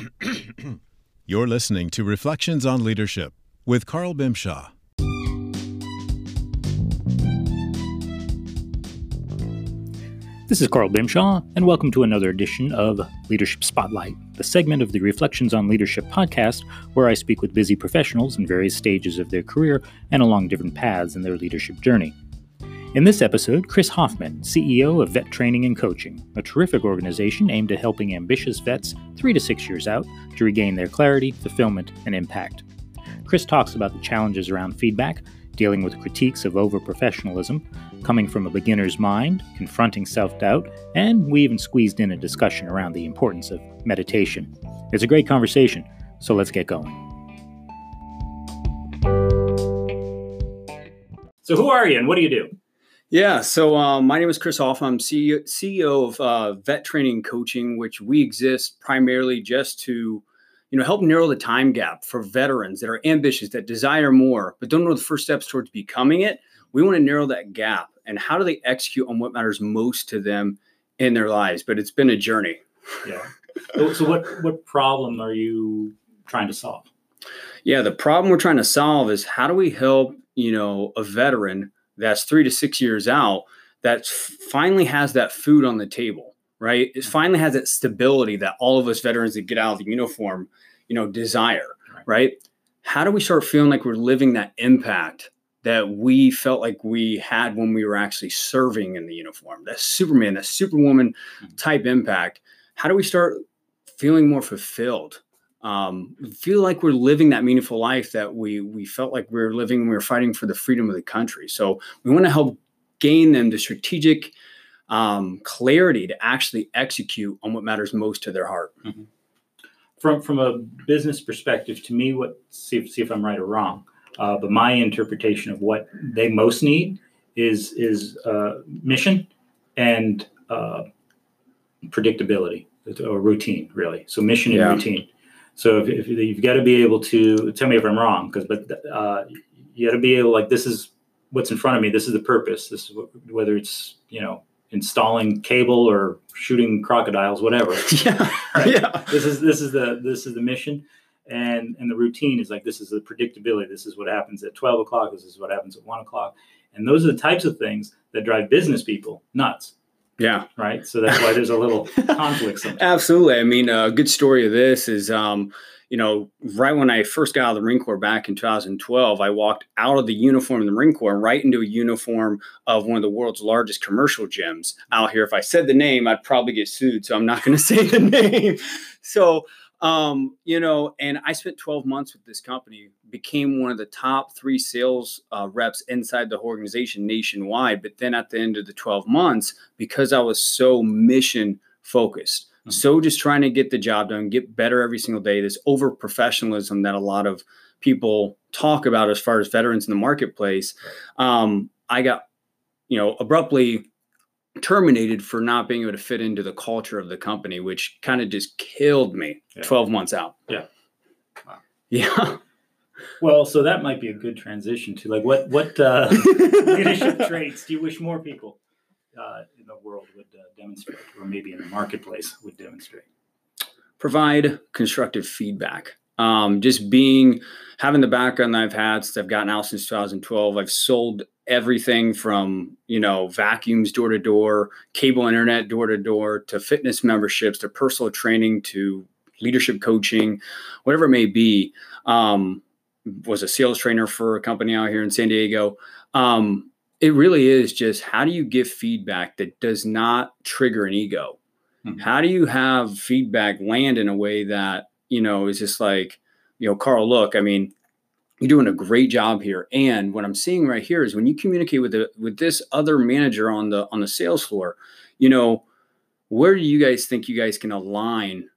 You're listening to Reflections on Leadership with Carl Bimshas. This is Carl Bimshas, and welcome to another edition of Leadership Spotlight, the segment of the Reflections on Leadership podcast where I speak with busy professionals in various stages of their career and along different paths in their leadership journey. In this episode, Chris Hoffman, CEO of Vet Training and Coaching, a terrific organization aimed at helping ambitious vets three to six years out to regain their clarity, fulfillment, and impact. Chris talks about the challenges around feedback, dealing with critiques of over-professionalism, coming from a beginner's mind, confronting self doubt, and we even squeezed in a discussion around the importance of meditation. It's a great conversation, so let's get going. So, who are you and what do you do? Yeah, so um, my name is Chris Hoffman. I'm CEO, CEO of uh, Vet Training Coaching, which we exist primarily just to, you know, help narrow the time gap for veterans that are ambitious, that desire more, but don't know the first steps towards becoming it. We want to narrow that gap and how do they execute on what matters most to them in their lives. But it's been a journey. Yeah. So, so what what problem are you trying to solve? Yeah, the problem we're trying to solve is how do we help you know a veteran that's three to six years out that finally has that food on the table, right? It finally has that stability that all of us veterans that get out of the uniform, you know, desire, right? right? How do we start feeling like we're living that impact that we felt like we had when we were actually serving in the uniform? That Superman, that Superwoman mm-hmm. type impact. How do we start feeling more fulfilled? Um, feel like we're living that meaningful life that we we felt like we were living when we were fighting for the freedom of the country. So we want to help gain them the strategic um, clarity to actually execute on what matters most to their heart. Mm-hmm. From from a business perspective, to me, what see if, see if I'm right or wrong, uh, but my interpretation of what they most need is is uh, mission and uh, predictability or routine, really. So mission and yeah. routine. So if, if you've got to be able to tell me if I'm wrong, because but uh, you got to be able like this is what's in front of me. This is the purpose. This is what, whether it's you know installing cable or shooting crocodiles, whatever. yeah, right? yeah. This is this is the this is the mission, and and the routine is like this is the predictability. This is what happens at twelve o'clock. This is what happens at one o'clock, and those are the types of things that drive business people nuts. Yeah. Right. So that's why there's a little conflict. Sometimes. Absolutely. I mean, a good story of this is, um, you know, right when I first got out of the Marine Corps back in 2012, I walked out of the uniform of the Marine Corps right into a uniform of one of the world's largest commercial gyms out here. If I said the name, I'd probably get sued. So I'm not going to say the name. So, um, you know, and I spent 12 months with this company, became one of the top three sales uh, reps inside the organization nationwide. But then at the end of the 12 months, because I was so mission focused, mm-hmm. so just trying to get the job done, get better every single day, this over professionalism that a lot of people talk about as far as veterans in the marketplace, um, I got, you know, abruptly terminated for not being able to fit into the culture of the company, which kind of just killed me yeah. 12 months out. Yeah. Wow. Yeah. Well, so that might be a good transition to like what what uh, leadership traits do you wish more people uh, in the world would uh, demonstrate, or maybe in the marketplace would demonstrate? Provide constructive feedback. Um, just being having the background that I've had since I've gotten out since 2012, I've sold everything from you know vacuums door to door, cable internet door to door, to fitness memberships, to personal training, to leadership coaching, whatever it may be. Um, was a sales trainer for a company out here in San Diego. Um, it really is just how do you give feedback that does not trigger an ego? Mm-hmm. How do you have feedback land in a way that you know is just like you know, Carl, look, I mean, you're doing a great job here. And what I'm seeing right here is when you communicate with the with this other manager on the on the sales floor, you know, where do you guys think you guys can align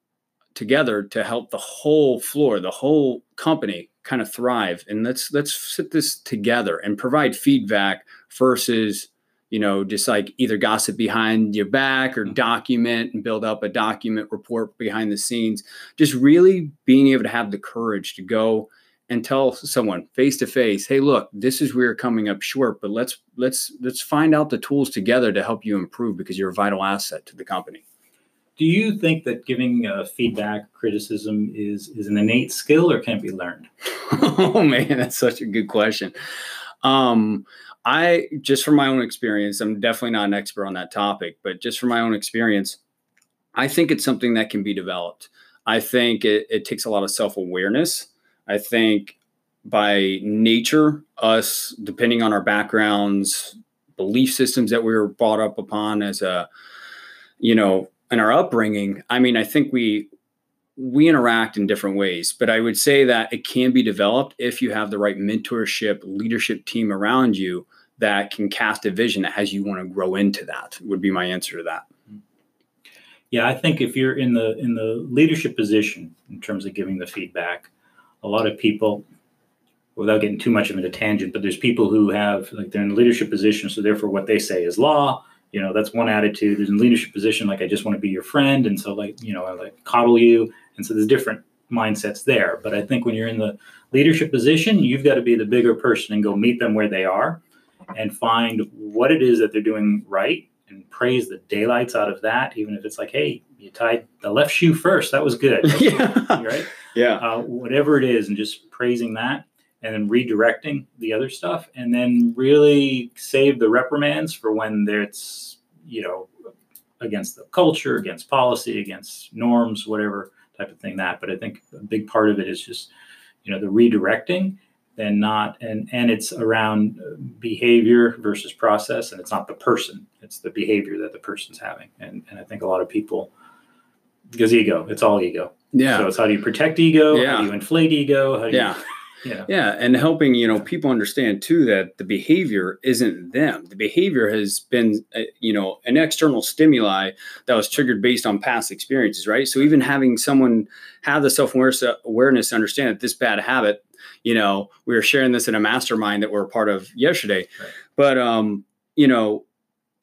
together to help the whole floor, the whole company kind of thrive? And let's let's sit this together and provide feedback versus you know, just like either gossip behind your back or mm-hmm. document and build up a document report behind the scenes. Just really being able to have the courage to go and tell someone face to face hey look this is where you're coming up short but let's let's let's find out the tools together to help you improve because you're a vital asset to the company Do you think that giving uh, feedback, criticism is is an innate skill or can it be learned? oh man, that's such a good question. Um, I just from my own experience, I'm definitely not an expert on that topic, but just from my own experience, I think it's something that can be developed. I think it, it takes a lot of self awareness. I think by nature, us, depending on our backgrounds, belief systems that we were brought up upon as a, you know, in our upbringing, I mean, I think we we interact in different ways, but I would say that it can be developed if you have the right mentorship, leadership team around you that can cast a vision that has you want to grow into that. Would be my answer to that. Yeah, I think if you're in the in the leadership position in terms of giving the feedback, a lot of people without getting too much of a tangent, but there's people who have like they're in a leadership position, so therefore what they say is law. You know, that's one attitude. There's a leadership position, like I just want to be your friend, and so like you know, I like coddle you, and so there's different mindsets there. But I think when you're in the leadership position, you've got to be the bigger person and go meet them where they are, and find what it is that they're doing right, and praise the daylights out of that. Even if it's like, hey, you tied the left shoe first, that was good, yeah, right? Yeah, uh, whatever it is, and just praising that and then redirecting the other stuff and then really save the reprimands for when it's you know against the culture against policy against norms whatever type of thing that but i think a big part of it is just you know the redirecting and not and and it's around behavior versus process and it's not the person it's the behavior that the person's having and and i think a lot of people because ego it's all ego yeah so it's how do you protect ego Yeah. how do you inflate ego how do yeah. you yeah Yeah, and helping you know people understand too that the behavior isn't them. The behavior has been uh, you know an external stimuli that was triggered based on past experiences, right? So even having someone have the self awareness to understand that this bad habit, you know, we were sharing this in a mastermind that we're a part of yesterday, Right. but um, you know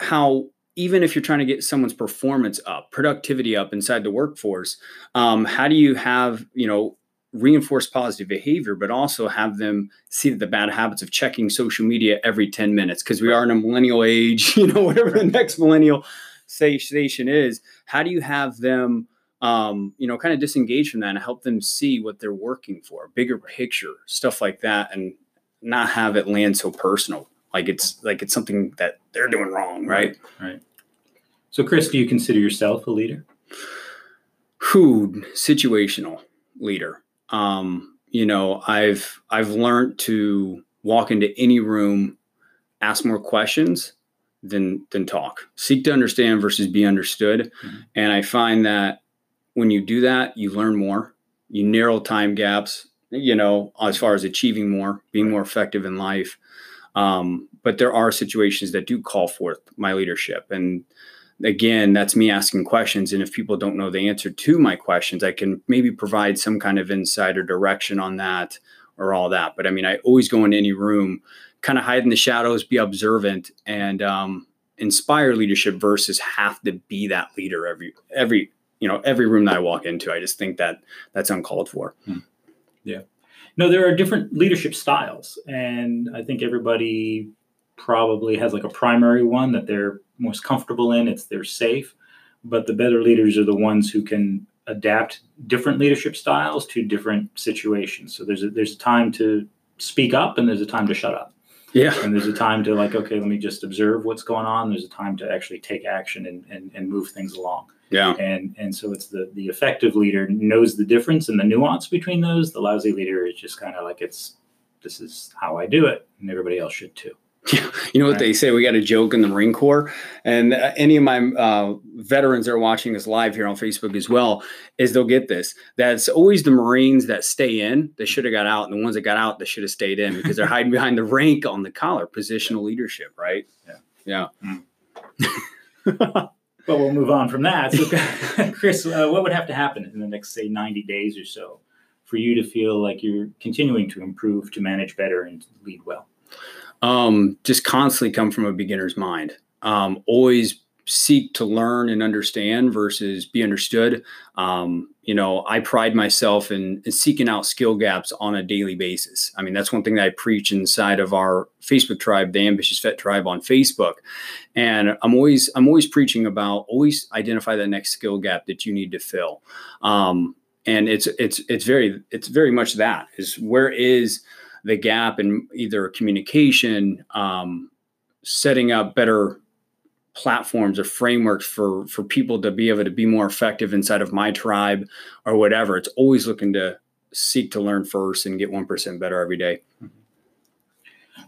how even if you're trying to get someone's performance up, productivity up inside the workforce, um, how do you have you know reinforce positive behavior, but also have them see that the bad habits of checking social media every 10 minutes because we are in a millennial age, you know, whatever the next millennial station is. How do you have them, um, you know, kind of disengage from that and help them see what they're working for, bigger picture, stuff like that, and not have it land so personal, like it's like it's something that they're doing wrong, right? Right. So, Chris, do you consider yourself a leader? who situational leader um you know i've i've learned to walk into any room ask more questions than than talk seek to understand versus be understood Mhm. and i find that when you do that you learn more you narrow time gaps you know as far as achieving more being more effective in life um, but there are situations that do call forth my leadership and again, that's me asking questions. And if people don't know the answer to my questions, I can maybe provide some kind of insight or direction on that or all that. But I mean, I always go into any room, kind of hide in the shadows, be observant, and um, inspire leadership versus have to be that leader every every you know every room that I walk into. I just think that that's uncalled for. Hmm. Yeah. No, there are different leadership styles, and I think everybody probably has like a primary one that they're most comfortable in. It's they're safe, but the better leaders are the ones who can adapt different leadership styles to different situations. So there's a, there's a time to speak up, and there's a time to shut up, Yeah, and there's a time to like okay, let me just observe what's going on. There's a time to actually take action and and, and move things along yeah, and and so it's the the effective leader knows the difference and the nuance between those the lousy leader is just kind of like it's this is how i do it and everybody else should too Yeah. You know what they say? We got a joke in the Marine Corps, and uh, any of my uh, veterans that are watching us live here on Facebook as well is they'll get this. That's always the Marines that stay in. They should have got out, and the ones that got out, they should have stayed in because they're hiding behind the rank on the collar, positional leadership, right? Yeah. yeah. but we'll move on from that so chris uh, what would have to happen in the next say 90 days or so for you to feel like you're continuing to improve to manage better and lead well um, just constantly come from a beginner's mind. Um, always seek to learn and understand versus be understood. Um, you know, I pride myself in, in, seeking out skill gaps on a daily basis. I mean, that's one thing that I preach inside of our Facebook tribe, the Ambitious Vet Tribe on Facebook. And I'm always I'm always preaching about always identify the next skill gap that you need to fill. Um, and it's it's it's very it's very much that is where is the gap in either communication, um, setting up better platforms or frameworks for for people to be able to be more effective inside of my tribe or whatever. It's always looking to seek to learn first and get 1% better every day.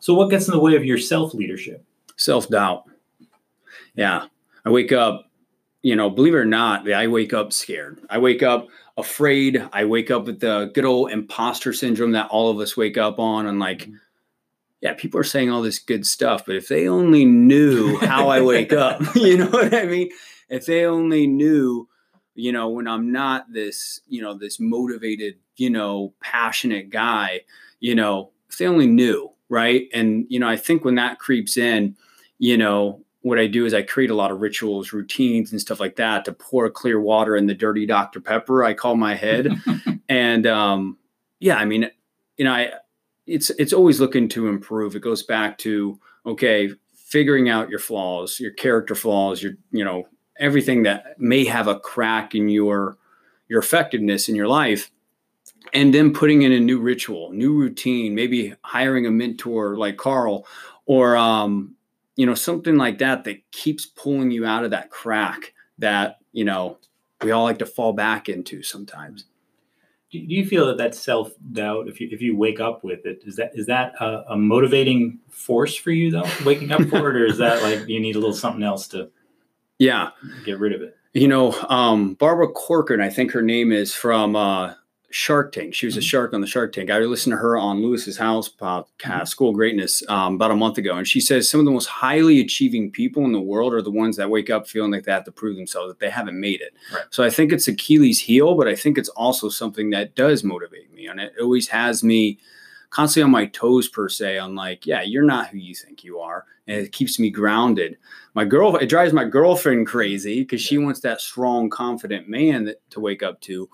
So what gets in the way of your self leadership self-doubt. Yeah. I wake up you know believe it or not i wake up scared. I wake up afraid. I wake up with the good old imposter syndrome that all of us wake up on and like mm-hmm yeah, people are saying all this good stuff, but if they only knew how I wake up, you know what I mean? If they only knew, you know, when I'm not this, you know, this motivated, you know, passionate guy, you know, if they only knew, right? And, you know, I think when that creeps in, you know, what I do is I create a lot of rituals, routines, and stuff like that to pour clear water in the dirty Dr. Pepper, I call my head. and um, yeah, I mean, you know, I, it's it's always looking to improve. It goes back to okay, figuring out your flaws, your character flaws, your you know everything that may have a crack in your your effectiveness in your life and then putting in a new ritual new routine maybe hiring a mentor like carl or um, you know something like that that keeps pulling you out of that crack that you know we all like to fall back into sometimes do you feel that that self doubt, if you if you wake up with it, is that is that a, a, motivating force for you though, waking up for it, or is that like you need a little something else to, yeah, get rid of it? You know, um, Barbara Corcoran, I think her name is from uh, Shark Tank. She was a mm-hmm. shark on the Shark Tank. I listened to her on Lewis Howes's podcast, mm-hmm. School Greatness, um, about a month ago, and she says some of the most highly achieving people in the world are the ones that wake up feeling like they have to prove themselves that they haven't made it. Right. So I think it's Achilles' heel, but I think it's also something that does motivate me, and it always has me constantly on my toes per se on like yeah you're not who you think you are and it keeps me grounded my girl it drives my girlfriend crazy because she wants that strong confident man that, to wake up to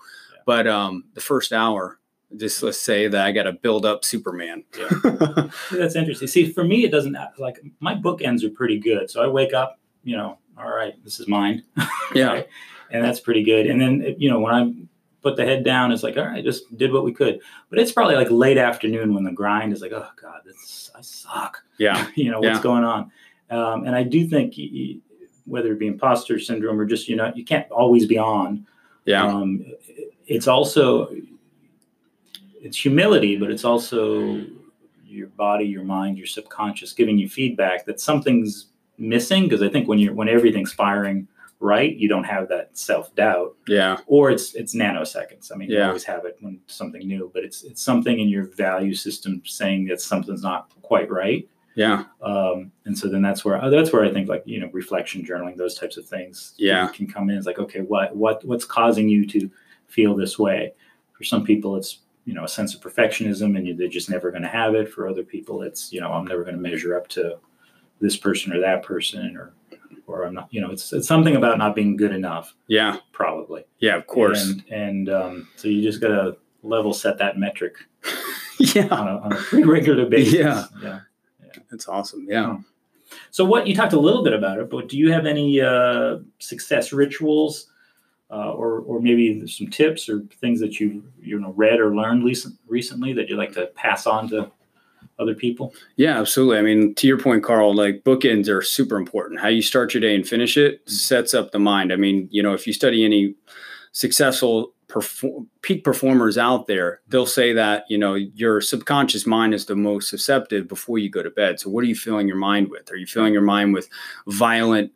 but um, the first hour, just let's say that I got to build up Superman. yeah. That's interesting. See, for me, it doesn't like my bookends are pretty good. So I wake up, you know, all right, this is mine. yeah. right? And that's pretty good. And then, you know, when I put the head down, it's like, all right, just did what we could. But it's probably like late afternoon when the grind is like, oh God, this, I suck. Yeah. you know, what's yeah. going on? Um, and I do think whether it be imposter syndrome or just, you know, you can't always be on. Yeah. Um, it's also it's humility, but it's also your body, your mind, your subconscious giving you feedback that something's missing. Because I think when you're when everything's firing right, you don't have that self doubt. Yeah. Or it's it's nanoseconds. I mean, yeah. you always have it when something new, but it's it's something in your value system saying that something's not quite right. Yeah. Um, and so then that's where that's where I think like you know reflection journaling those types of things yeah can, can come in. It's like okay, what what what's causing you to feel this way. For some people, it's you know a sense of perfectionism, and they're just never going to have it. For other people, it's you know I'm never going to measure up to this person or that person, or or I'm not. You know, it's it's something about not being good enough. Yeah, probably. Yeah, of course. And and um, so you just got to level set that metric. yeah, on a, on a pretty regular basis. Yeah, yeah, yeah. That's awesome. Yeah. So what you talked a little bit about it, but do you have any uh, success rituals uh, or or maybe some tips or things that you you know read or learned recent, recently that you'd like to pass on to other people? Yeah, absolutely. I mean, to your point, Carl, like bookends are super important. How you start your day and finish it sets up the mind. I mean, you know, if you study any successful perform- peak performers out there, they'll say that you know your subconscious mind is the most susceptible before you go to bed. So, what are you filling your mind with? Are you filling your mind with violent?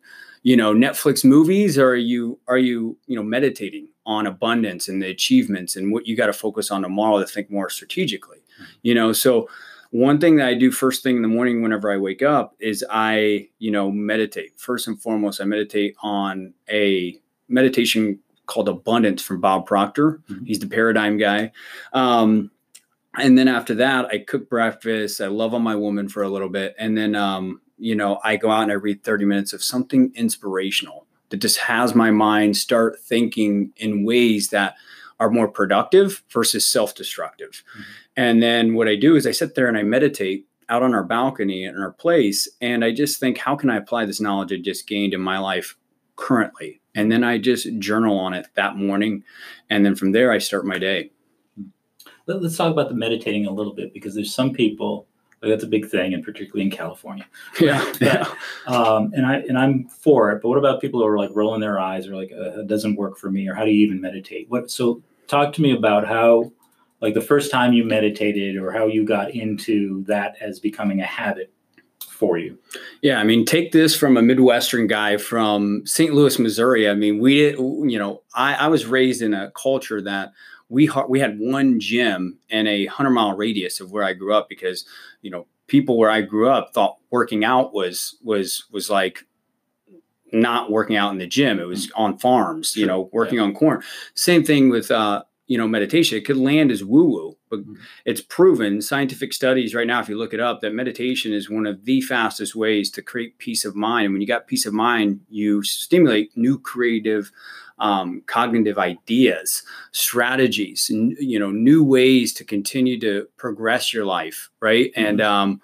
You know netflix movies or are you are you you know meditating on abundance and the achievements and what you got to focus on tomorrow to think more strategically? Mm-hmm. you know so one thing that i do first thing in the morning whenever i wake up is i you know meditate. First and foremost i meditate on a meditation called abundance from bob proctor. Mm-hmm. he's the paradigm guy. Um, and then after that i cook breakfast. I love on my woman for a little bit. And then um, you know, I go out and I read 30 minutes of something inspirational that just has my mind start thinking in ways that are more productive versus self-destructive. Mm-hmm. And then what I do is I sit there and I meditate out on our balcony in our place and I just think how can I apply this knowledge I just gained in my life currently? And then I just journal on it that morning and then from there I start my day. Let's talk about the meditating a little bit because there's some people like that's a big thing, and particularly in California. Yeah, yeah. um, and I and I'm for it. But what about people who are like rolling their eyes or like uh, it doesn't work for me, or how do you even meditate? What? So talk to me about how, like the first time you meditated, or how you got into that as becoming a habit for you. Yeah, I mean, take this from a Midwestern guy from St. Louis, Missouri. I mean, we, you know, I, I was raised in a culture that we ha- we had one gym in a hundred mile radius of where I grew up because you know people where I grew up thought working out was was was like not working out in the gym. It was mm. on farms, sure. you know, working yeah. on corn. Same thing with uh, you know meditation. It could land as woo woo, but mm-hmm. it's proven scientific studies right now. If you look it up, that meditation is one of the fastest ways to create peace of mind. And when you got peace of mind, you stimulate new creative um, cognitive ideas, strategies, n- you know, new ways to continue to progress your life, right? Mm-hmm. And um,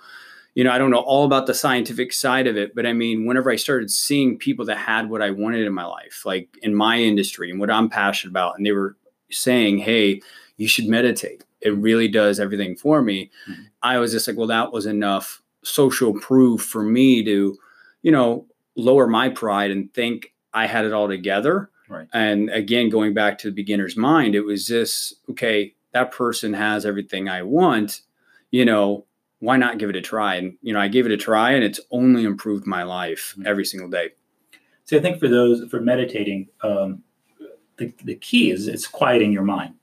you know, I don't know all about the scientific side of it, but I mean, whenever I started seeing people that had what I wanted in my life, like in my industry and what I'm passionate about, and they were saying, "Hey, you should meditate. It really does everything for me." Mm-hmm. I was just like, "Well, that was enough social proof for me to, you know, lower my pride and think I had it all together." Right. And again, going back to the beginner's mind, it was this okay, that person has everything I want, you know, why not give it a try? And, you know, I gave it a try and it's only improved my life mm-hmm. every single day. So I think for those, for meditating, um, the, the key is it's quieting your mind.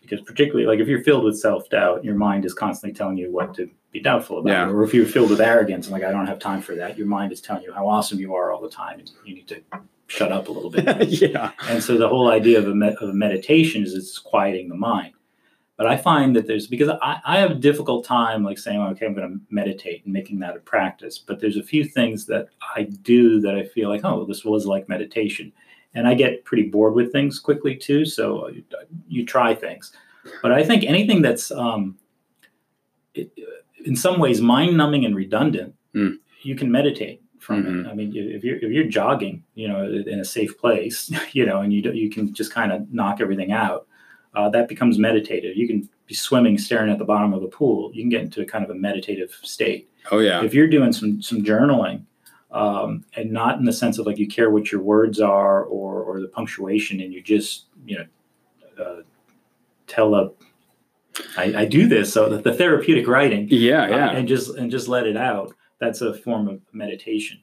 Because particularly, like if you're filled with self doubt, your mind is constantly telling you what to be doubtful about. Yeah. Or if you're filled with arrogance and like, I don't have time for that, your mind is telling you how awesome you are all the time. And you need to shut up a little bit. yeah. And so the whole idea of a, me- of a meditation is it's quieting the mind. But I find that there's because I, I have a difficult time like saying, okay, I'm going to meditate and making that a practice. But there's a few things that I do that I feel like, oh, this was like meditation. And I get pretty bored with things quickly too. So you, you try things. But I think anything that's um, it, in some ways mind numbing and redundant, mm. you can meditate from mm-hmm. it. I mean, if you're if you're jogging, you know, in a safe place, you know, and you do, you can just kind of knock everything out, uh, that becomes meditative. You can be swimming, staring at the bottom of a pool. You can get into a kind of a meditative state. Oh yeah. If you're doing some some journaling, um, and not in the sense of like you care what your words are or or the punctuation, and you just you know uh, tell a I, I, do this so that the therapeutic writing yeah yeah uh, and just and just let it out that's a form of meditation.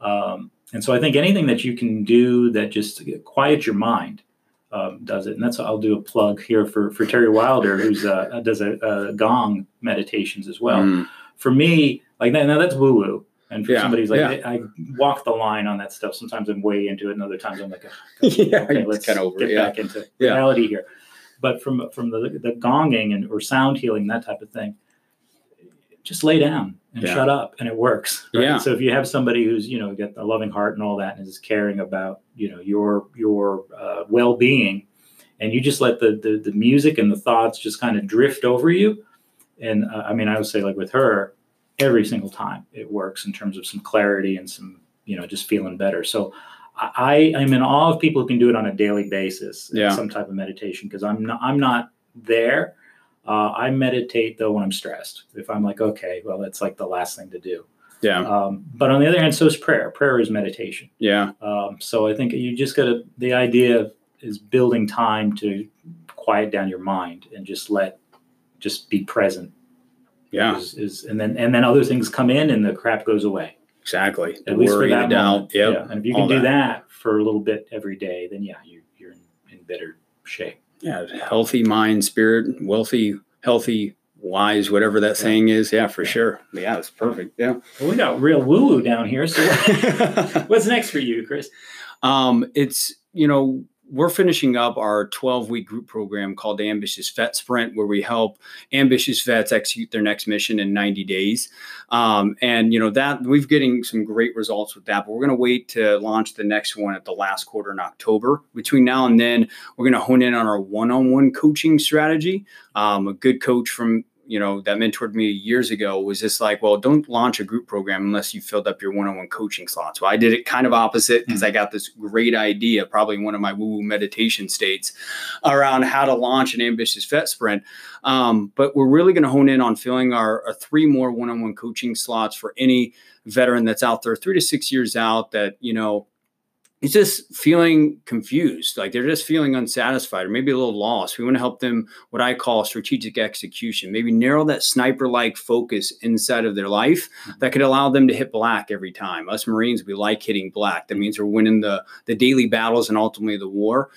Um, and so I think anything that you can do that just quiets your mind um, does it. And that's I'll do a plug here for for Terry Wilder, who's uh, does a, a, gong meditations as well. Mm. For me, like that, now that's woo woo. And for yeah, somebody who's like, yeah. I, I, walk the line on that stuff. Sometimes I'm way into it, and other times I'm like, yeah, okay, let's kind of over, get yeah. back into reality here. But from from the the gonging and or sound healing, that type of thing, just lay down and yeah. shut up and it works right? yeah so if you have somebody who's you know got a loving heart and all that and is caring about you know your your uh, well-being and you just let the, the, the music and the thoughts just kind of drift over you and uh, i mean i would say like with her every single time it works in terms of some clarity and some you know just feeling better so i i'm in awe of people who can do it on a daily basis yeah. some type of meditation because i'm not i'm not there uh, I meditate though when I'm stressed. If I'm like, okay, well, that's like the last thing to do. Yeah. Um, but on the other hand, so is prayer. Prayer is meditation. Yeah. Um, so I think you just got to, the idea is building time to quiet down your mind and just let, just be present. Yeah. Is, is and then, and then other things come in and the crap goes away. Exactly. At the least for that doubt. Yep. Yeah. And if you can do that. that. for a little bit every day, then yeah, you, you're in, in better shape yeah, healthy mind, spirit, wealthy, healthy, wise, whatever that yeah. saying is. Yeah, for sure. Yeah, it's perfect. Yeah. Well, we got real woo woo down here. So what's next for you, Chris? Um, it's you know we're finishing up our 12 week group program called the Ambitious Vet Sprint, where we help ambitious vets execute their next mission in 90 days. Um, and, you know, that we've getting some great results with that, but we're going to wait to launch the next one at the last quarter in October. Between now and then, we're going to hone in on our one on one coaching strategy. Um, a good coach from you know that mentored me years ago was just like well don't launch a group program unless you filled up your one-on-one coaching slots well i did it kind of opposite because mm-hmm. i got this great idea probably one of my woo-woo meditation states around how to launch an ambitious vet sprint um, but we're really going to hone in on filling our, our three more one-on-one coaching slots for any veteran that's out there three to six years out that you know it's just feeling confused like they're just feeling unsatisfied or maybe a little lost. We want to help them what i call strategic execution maybe narrow that sniper like focus inside of their life mm-hmm. that could allow them to hit black every time. Us marines we like hitting black. That means we're winning the the daily battles and ultimately the war.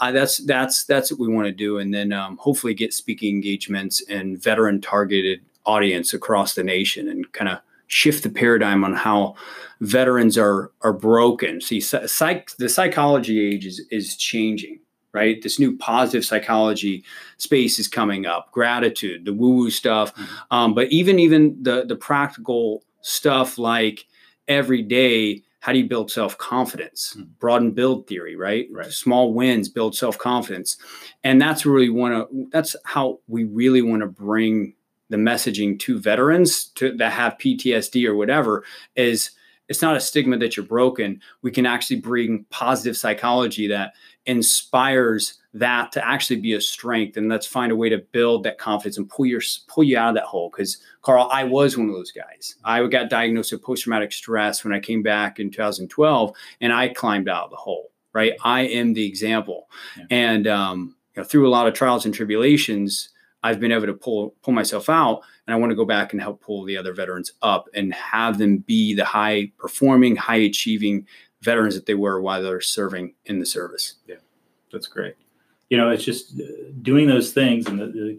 Uh, that's that's that's what we want to do and then um, hopefully get speaking engagements and veteran targeted audience across the nation and kind of shift the paradigm on how veterans are are broken. See, psych, the psychology age is is changing, right? This new positive psychology space is coming up. Gratitude, the woo woo stuff, mm-hmm. um, but even even the the practical stuff like every day. How do you build self confidence? Mm-hmm. Broaden build theory, right? right? Small wins build self confidence, and that's really want to. That's how we really want to bring the messaging to veterans to, that have PTSD or whatever is it's not a stigma that you're broken. We can actually bring positive psychology that inspires that to actually be a strength and let's find a way to build that confidence and pull your pull you out of that hole because carl i was one of those guys i got diagnosed with post-traumatic stress when i came back in 2012 and i climbed out of the hole right i am the example yeah. and um, you know, through a lot of trials and tribulations I've been able to pull pull myself out, and I want to go back and help pull the other veterans up and have them be the high performing, high achieving veterans that they were while they're serving in the service. Yeah, that's great. You know, it's just uh, doing those things and the, the,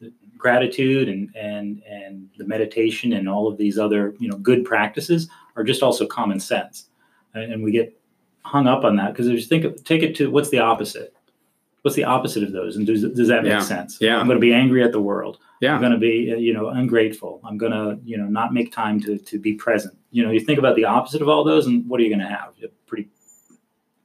the gratitude and and and the meditation and all of these other you know good practices are just also common sense, and, and we get hung up on that because if you think of, take it to what's the opposite what's the opposite of those? And does, does that make yeah. sense? Yeah. I'm going to be angry at the world. Yeah. I'm going to be, you know, ungrateful. I'm going to, you know, not make time to, to be present. You know, you think about the opposite of all those and what are you going to have? A pretty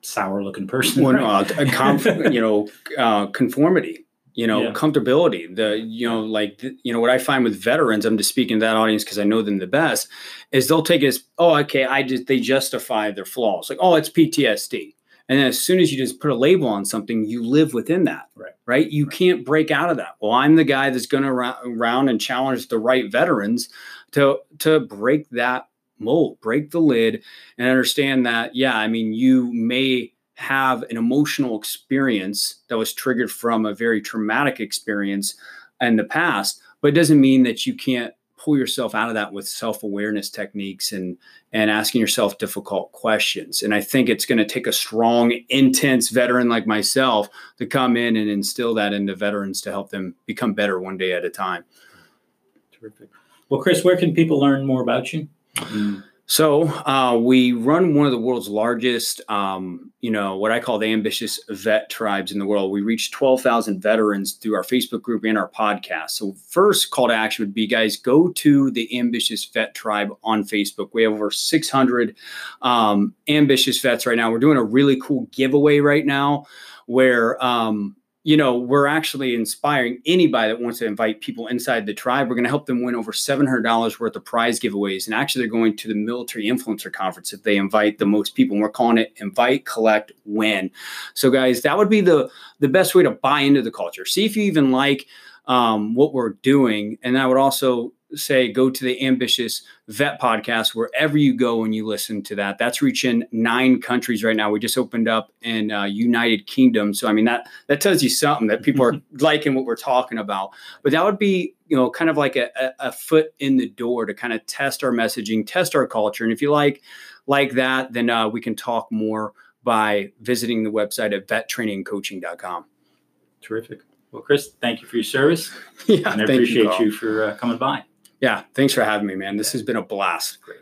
sour looking person. Well, right? no, conf- you know, uh, conformity, you know, yeah. comfortability, the, you know, like, the, you know, what I find with veterans, I'm just speaking to that audience because I know them the best is they'll take it as, oh, okay. I just, they justify their flaws. Like, oh, it's PTSD and then as soon as you just put a label on something, you live within that. Right. Right. You right. can't break out of that. Well, I'm the guy that's going to around and challenge the right veterans to to break that mold, break the lid, and understand that. Yeah, I mean, you may have an emotional experience that was triggered from a very traumatic experience in the past, but it doesn't mean that you can't pull yourself out of that with self-awareness techniques and and asking yourself difficult questions. And i think it's going to take a strong intense veteran like myself to come in and instill that into veterans to help them become better one day at a time. Terrific. Well chris where can people learn more about you? Mm-hmm. So uh, we run one of the world's largest, um, you know, what I call the ambitious vet tribes in the world. We reach 12,000 veterans through our Facebook group and our podcast. So first call to action would be, guys, go to the ambitious vet tribe on Facebook. We have over 600 um, ambitious vets right now. We're doing a really cool giveaway right now where um, you know, we're actually inspiring anybody that wants to invite people inside the tribe. We're going to help them win over $700 worth of prize giveaways. And actually, they're going to the military influencer conference if they invite the most people. And we're calling it invite, collect, win. So, guys, that would be the, the best way to buy into the culture. See if you even like um, what we're doing. And I would also say go to the ambitious vet podcast wherever you go and you listen to that. That's reaching nine countries right now. We just opened up in uh, united kingdom. So i mean that that tells you something that people are liking what we're talking about. But that would be you know kind of like a, a foot in the door to kind of test our messaging test our culture. And if you like like that then uh, we can talk more by visiting the website at vettrainingcoaching.com terrific. Well, Chris, thank you for your service. yeah, and I appreciate you, you for uh, coming by. Yeah, thanks for having me, man. This has been a blast. Great.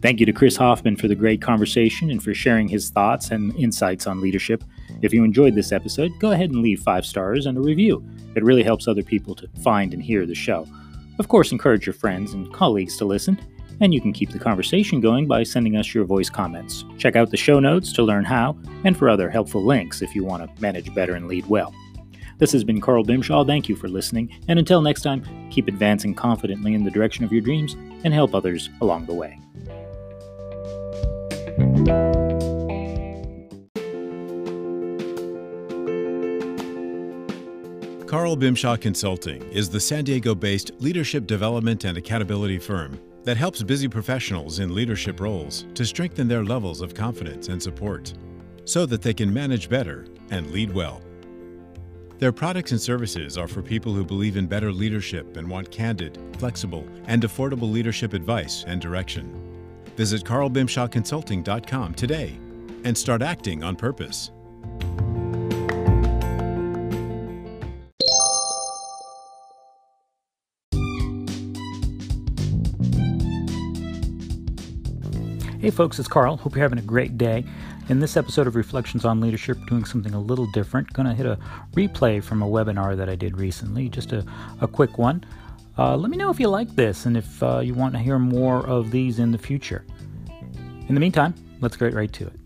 Thank you to Chris Hoffman for the great conversation and for sharing his thoughts and insights on leadership. If you enjoyed this episode, go ahead and leave five stars and a review. It really helps other people to find and hear the show. Of course, encourage your friends and colleagues to listen and you can keep the conversation going by sending us your voice comments. Check out the show notes to learn how and for other helpful links if you want to manage better and lead well. This has been Carl Bimshas. Thank you for listening, and until next time, keep advancing confidently in the direction of your dreams and help others along the way. Carl Bimshas Consulting is the San Diego based leadership development and accountability firm that helps busy professionals in leadership roles to strengthen their levels of confidence and support so that they can manage better and lead well. Their products and services are for people who believe in better leadership and want candid, flexible, and affordable leadership advice and direction. Visit carlbimshawconsulting.com today and start acting on purpose. Hey folks, it's Carl. Hope you're having a great day. In this episode of Reflections on Leadership, doing something a little different. Going to hit a replay from a webinar that I did recently, just a, a quick one. Uh, let me know if you like this and if uh, you want to hear more of these in the future. In the meantime, let's get right to it.